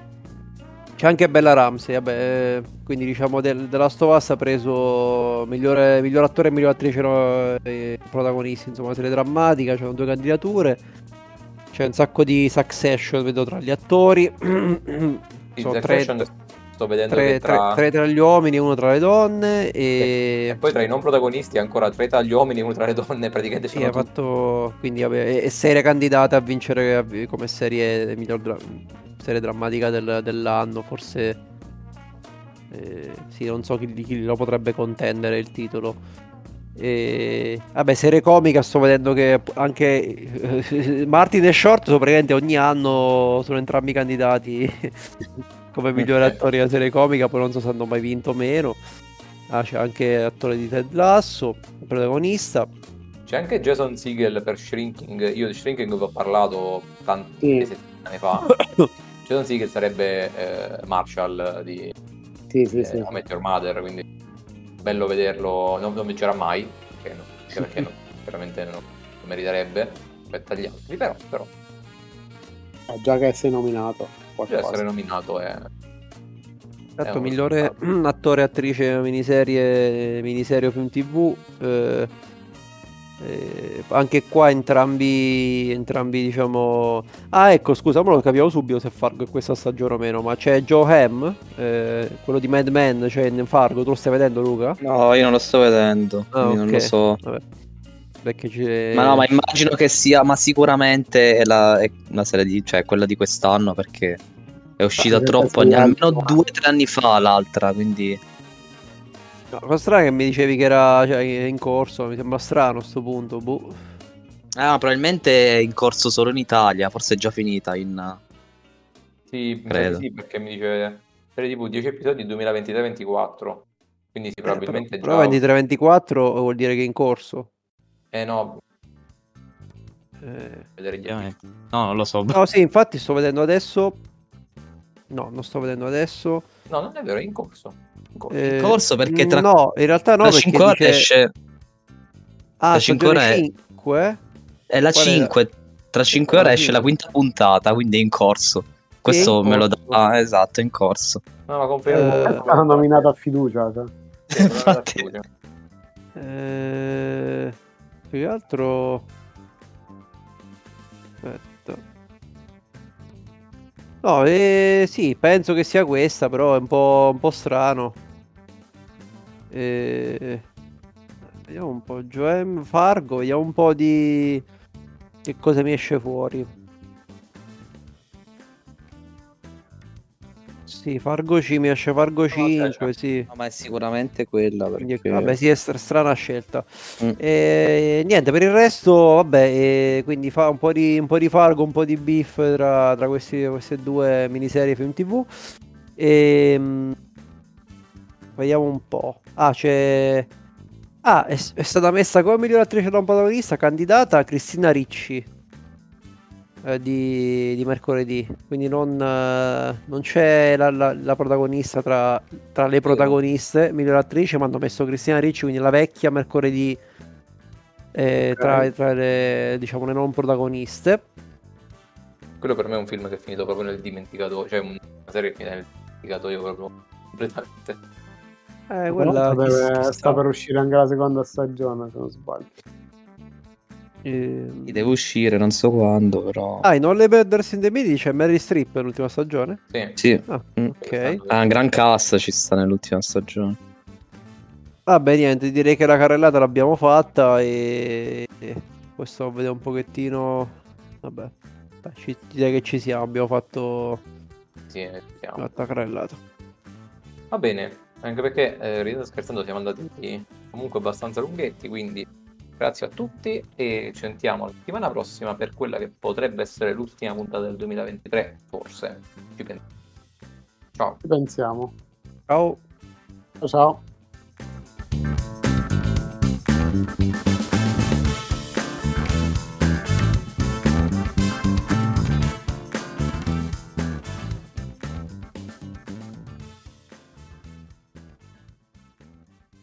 D: c'è anche Bella Ramsey, vabbè, eh, quindi diciamo del, della Stovaz ha preso migliore, miglior attore e miglior attrice no, eh, protagonisti, insomma, serie drammatica, c'erano due candidature. C'è un sacco di Succession, vedo tra gli attori.
A: Sì,
D: Sono tre,
A: sto vedendo
D: tre-
A: che tra...
D: tre- tre tra gli uomini e uno tra le donne. E,
A: E poi tra i non protagonisti ancora tre tra gli uomini e uno tra le donne, praticamente
D: Sì,
A: sono
D: ha fatto quindi vabbè, è, serie candidata a vincere come serie miglior dra- serie drammatica del- dell'anno, forse eh, sì, non so chi, chi lo potrebbe contendere il titolo. E, vabbè, serie comica sto vedendo che anche eh, Martin e Short sono praticamente ogni anno sono entrambi candidati come migliore attore della serie comica, poi non so se hanno mai vinto o meno. Ah, c'è anche l'attore di Ted Lasso, il protagonista.
A: C'è anche Jason Segel per Shrinking. Io di Shrinking vi ho parlato tante
B: Sì.
A: settimane fa. Jason Segel sarebbe eh, Marshall di
B: Sì, sì,
A: eh,
B: sì.
A: Your Mother, quindi bello vederlo. Non, non vincerà mai, perché, no- perché no- veramente non, non meriterebbe rispetto agli altri, però, però
B: Ah, già che sei nominato.
A: Deve
B: qualcosa.
A: essere nominato è...
D: Esatto,
A: un
D: migliore attore e attrice miniserie, miniserie o film tv. eh, eh, anche qua entrambi, entrambi diciamo... Ah ecco, scusa, ma lo capiamo subito se Fargo è questa stagione o meno, ma c'è Joe Ham, eh, quello di Mad Men, cioè in Fargo, tu lo stai vedendo Luca?
C: No, io non lo sto vedendo,
D: Ah,
C: quindi non lo so.
D: Vabbè. Perché c'è...
C: Ma no, ma immagino che sia, ma sicuramente è la, è una serie di, cioè quella di quest'anno perché è uscita
B: Ah,
C: troppo, anni- almeno due o tre anni fa l'altra, quindi
D: No, cosa strana che mi dicevi che era cioè, in corso, mi sembra strano a sto punto, boh.
C: Ah, probabilmente è in corso solo in Italia, forse è già finita in...
A: Sì,
C: Credo.
A: sì, perché mi dice serie TV 10 episodi 2023-24. Quindi sì, probabilmente
D: Eh, però,
A: già...
D: però 23-24 vuol dire che è in corso.
A: Eh no,
D: Eh,
A: vedere gli
C: Ovviamente. No, non lo so.
D: No, sì, infatti sto vedendo adesso. No, non sto vedendo adesso.
A: No, non è vero, è in corso. In corso.
D: Eh,
C: corso perché tra-
D: No, in realtà no, perché
C: 5 ore
D: dice...
C: esce...
D: Ah,
C: cinque
D: stagione
C: ore-
D: 5?
C: È la
D: Qual è?
C: 5, tra 5 ore esce la quinta puntata, quindi è in corso. Questo
D: in
C: me lo dà, ah, esatto, è in corso.
A: No, ma confermo.
D: Eh,
B: Hanno nominato a fiducia. cioè.
A: Sì,
C: Infatti.
A: fiducia.
D: Eh, più che altro... Aspetta. No, eh, sì, penso che sia questa, però è un po', un po' strano. Eh, vediamo un po'. Joem Fargo, vediamo un po' di... Che cosa mi esce fuori. Sì, Fargo 5, mi esce Fargo
A: c'è,
D: 5,
A: c'è.
D: sì.
C: No, ma è sicuramente quella perché...
D: vabbè, sì, è stra- strana scelta.
C: Mm.
D: E, niente, per il resto, vabbè, quindi fa un po' di, un po' di Fargo, un po' di beef tra, tra questi- queste due miniserie film TV. E, mm, vediamo un po'. Ah, c'è... Ah, è, è stata messa come miglior attrice da un protagonista, candidata Cristina Ricci di, di mercoledì. Quindi non, eh, non c'è la, la- la protagonista tra, tra le protagoniste, miglior attrice, ma hanno messo Cristina Ricci, quindi la vecchia mercoledì eh, tra, tra le, diciamo, le non protagoniste.
A: Quello per me è un film che è finito proprio nel dimenticatoio, cioè una serie che è finita nel dimenticatoio proprio completamente.
D: Eh, quella
B: sta, per, sta? per uscire anche la seconda stagione, se non sbaglio.
D: Ehm,
C: Deve uscire, non so quando, però...
D: Ah, in the Brothers in the Middle c'è Mary Streep nell'ultima stagione?
A: Sì.
C: Sì,
D: Ah,
C: Mm.
D: ok.
C: ha un gran cast ci sta nell'ultima stagione.
D: Vabbè, niente, direi che la carrellata l'abbiamo fatta e, e questo vede un pochettino... Vabbè, dai, ci- direi che ci siamo, abbiamo fatto
A: Sì, siamo.
D: la carrellata.
A: Va bene, anche perché eh, ridendo e scherzando siamo andati comunque abbastanza lunghetti, quindi grazie a tutti e ci sentiamo la settimana prossima per quella che potrebbe essere l'ultima puntata del 2023, forse. Ci pensiamo. Ciao.
B: Ci pensiamo.
D: Ciao!
B: Ciao ciao.